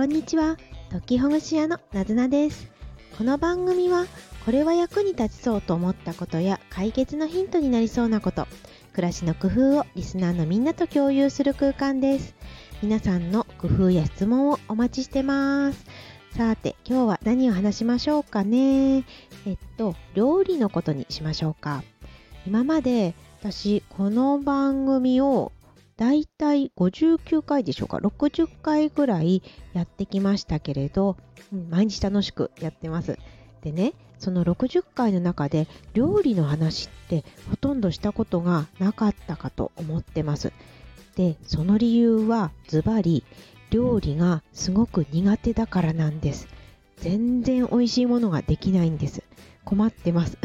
こんにちは、ときほぐし屋のなずなです。この番組は、これは役に立ちそうと思ったことや解決のヒントになりそうなこと、暮らしの工夫をリスナーのみんなと共有する空間です。皆さんの工夫や質問をお待ちしてます。さて、今日は何を話しましょうかね。えっと、料理のことにしましょうか。今まで私、この番組をだいたい59回でしょうか？60回ぐらいやってきましたけれど、うん毎日楽しくやってます。でねその60回の中で料理の話ってほとんどしたことがなかったかと思ってます。でその理由はズバリ料理がすごく苦手だからなんです。全然美味しいものができないんです。困ってます。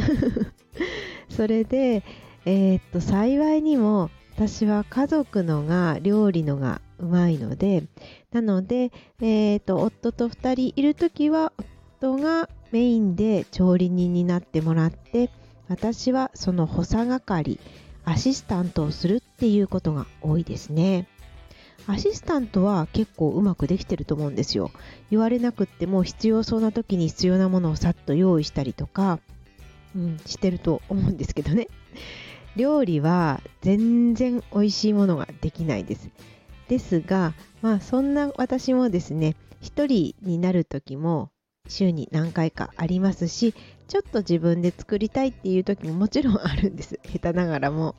それで、えーっと幸いにも私は家族のが料理のがうまいのでなので、えー、と夫と2人いる時は夫がメインで調理人になってもらって私はその補佐係アシスタントをするっていうことが多いですね。アシスタントは結構うまくできてると思うんですよ。言われなくっても必要そうな時に必要なものをさっと用意したりとか、うん、してると思うんですけどね。料理は全然美味しいものができないです。ですが、まあそんな私もですね、一人になる時も週に何回かありますし、ちょっと自分で作りたいっていう時ももちろんあるんです。下手ながらも。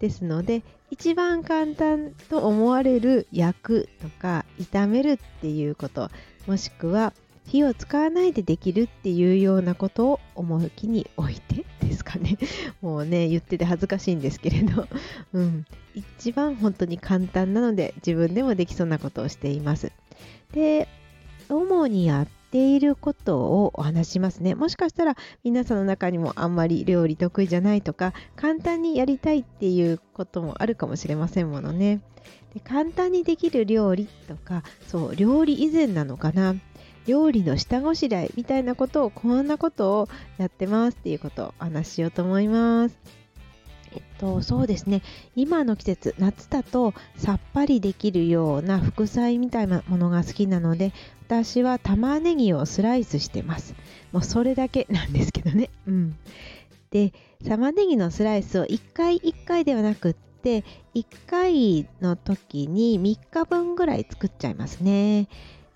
ですので、一番簡単と思われる焼くとか炒めるっていうこと、もしくは火を使わないでできるっていうようなことを思い気に置いてですかね。もうね、言ってて恥ずかしいんですけれど、うん。一番本当に簡単なので自分でもできそうなことをしています。で、主にやっていることをお話しますね。もしかしたら皆さんの中にもあんまり料理得意じゃないとか、簡単にやりたいっていうこともあるかもしれませんものね。で簡単にできる料理とか、そう、料理以前なのかな。料理の下ごしらえみたいなことをこんなことをやってますっていうことをお話ししようと思います。えっと、そうですね。今の季節夏だとさっぱりできるような副菜みたいなものが好きなので私は玉ねぎをスライスしてます。もうそれだけなんですけどね。うん。で玉ねぎのスライスを1回1回ではなくって1回の時に3日分ぐらい作っちゃいますね。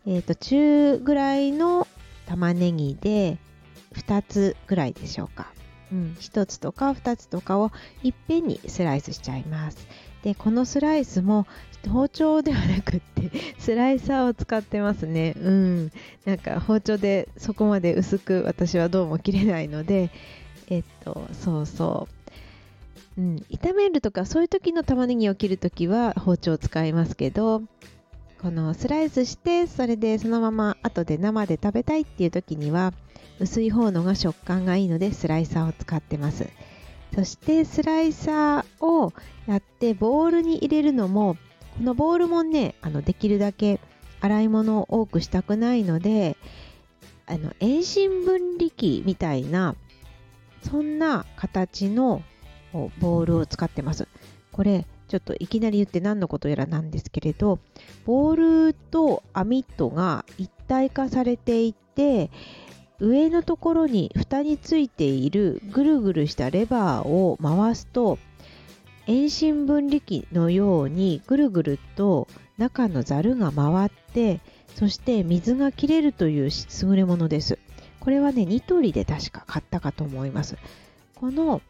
えっ、と中ぐらいの玉ねぎで2つぐらいでしょうか。うん、1つとか2つとかをいっぺんにスライスしちゃいます。でこのスライスも包丁ではなくって スライサーを使ってますね。うん。なんか包丁でそこまで薄く私はどうも切れないのでえっとそうそう。うん。炒めるとかそういう時の玉ねぎを切る時は包丁を使いますけどこのスライスしてそれでそのまま後で生で食べたいっていう時には薄い方のが食感がいいのでスライサーを使ってます。そしてスライサーをやってボウルに入れるのもこのボウルもねあのできるだけ洗い物を多くしたくないのであの遠心分離機みたいなそんな形のボウルを使ってます。これちょっといきなり言って何のことやらなんですけれどボールと網とが一体化されていて上のところに蓋についているぐるぐるしたレバーを回すと遠心分離機のようにぐるぐると中のざるが回ってそして水が切れるという優れものです。これはねニトリで確か買ったかと思います。この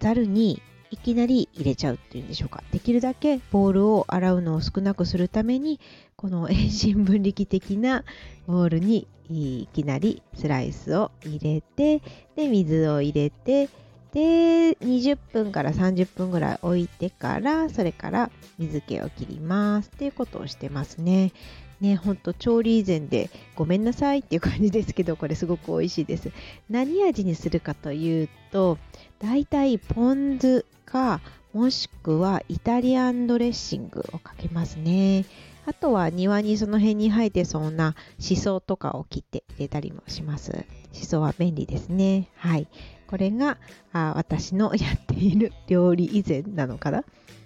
ざるにいきなり入れちゃうっていうんでしょうかできるだけボウルを洗うのを少なくするためにこの 遠心分離機的なボウルにいきなりスライスを入れてで水を入れてで20分から30分ぐらい置いてからそれから水気を切りますっていうことをしてますね。ね、ほんと調理以前でごめんなさいっていう感じですけどこれすごく美味しいです。何味にするかというとだいたいポン酢かもしくはイタリアンドレッシングをかけますね。あとは庭にその辺に生えてそうなシソとかを切って入れたりもします。シソは便利ですね。はい。これがあ私のやっている料理以前なのかな？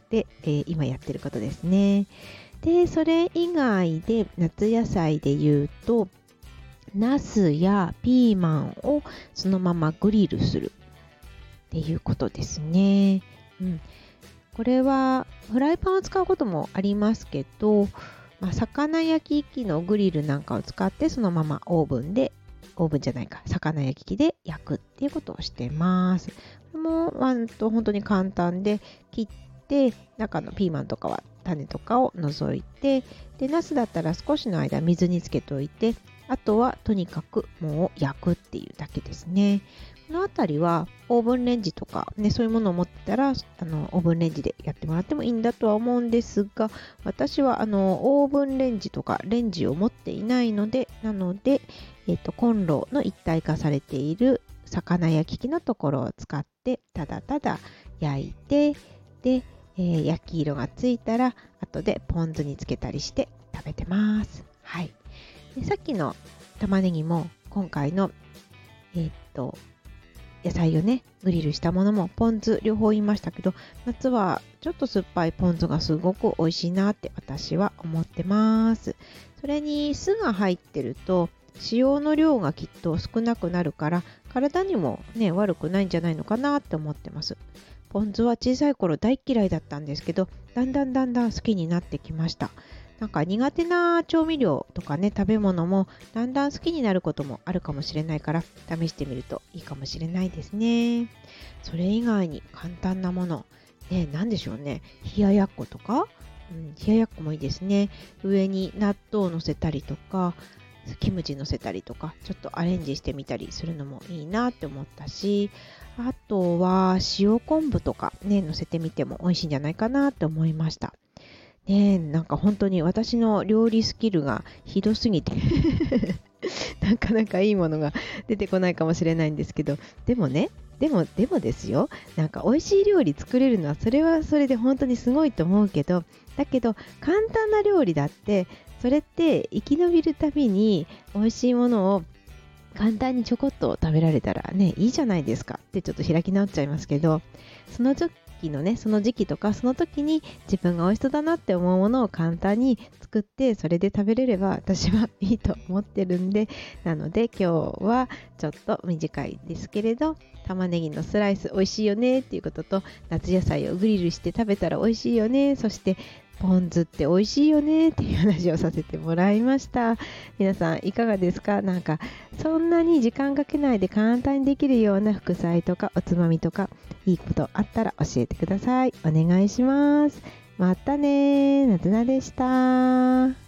で、えー今やってることですね。でそれ以外で夏野菜で言うとナスやピーマンをそのままグリルするいうことですね。うん、これはフライパンを使うこともありますけど、まあ、魚焼き器のグリルなんかを使ってそのままオーブンでオーブンじゃないか魚焼き器で焼くっていうことをしてます。これもと本当に簡単で切って中のピーマンとかは種とかを除いてでナスだったら少しの間水につけておいてあとはとにかくもう焼くっていうだけですね。この辺りはオーブンレンジとか、ね、そういうものを持ってたらあのオーブンレンジでやってもらってもいいんだとは思うんですが私はあのオーブンレンジとかレンジを持っていないのでなので、えーと、コンロの一体化されている魚焼き器のところを使ってただただ焼いてで、えー、焼き色がついたら後でポン酢につけたりして食べてます。はい、でさっきの玉ねぎも今回のえー、っと野菜をねグリルしたものもポン酢両方言いましたけど夏はちょっと酸っぱいポン酢がすごく美味しいなって私は思ってます。それに酢が入ってると塩の量がきっと少なくなるから体にもね悪くないんじゃないのかなって思ってます。ポン酢は小さい頃大嫌いだったんですけどだんだんだんだん好きになってきました。なんか苦手な調味料とかね食べ物もだんだん好きになることもあるかもしれないから試してみるといいかもしれないですね。それ以外に簡単なもの。ね何でしょうね。冷ややっことか、うん、冷ややっこもいいですね。上に納豆をのせたりとかキムチのせたりとかちょっとアレンジしてみたりするのもいいなって思ったしあとは塩昆布とかねのせてみても美味しいんじゃないかなって思いました。ねなんか本当に私の料理スキルがひどすぎて なかなかいいものが出てこないかもしれないんですけどでもねでもでもですよなんか美味しい料理作れるのはそれはそれで本当にすごいと思うけどだけど簡単な料理だってそれって生き延びるたびに美味しいものを簡単にちょこっと食べられたらねいいじゃないですかってちょっと開き直っちゃいますけどその期のねその時期とかその時に自分が美味しそうだなって思うものを簡単に作ってそれで食べれれば私はいいと思ってるんでなので今日はちょっと短いですけれど玉ねぎのスライス美味しいよねっていうことと夏野菜をグリルして食べたら美味しいよねそしてポン酢って美味しいよねっていう話をさせてもらいました。皆さんいかがですか？なんかそんなに時間かけないで簡単にできるような副菜とかおつまみとかいいことあったら教えてください。お願いします。またねなずなでした。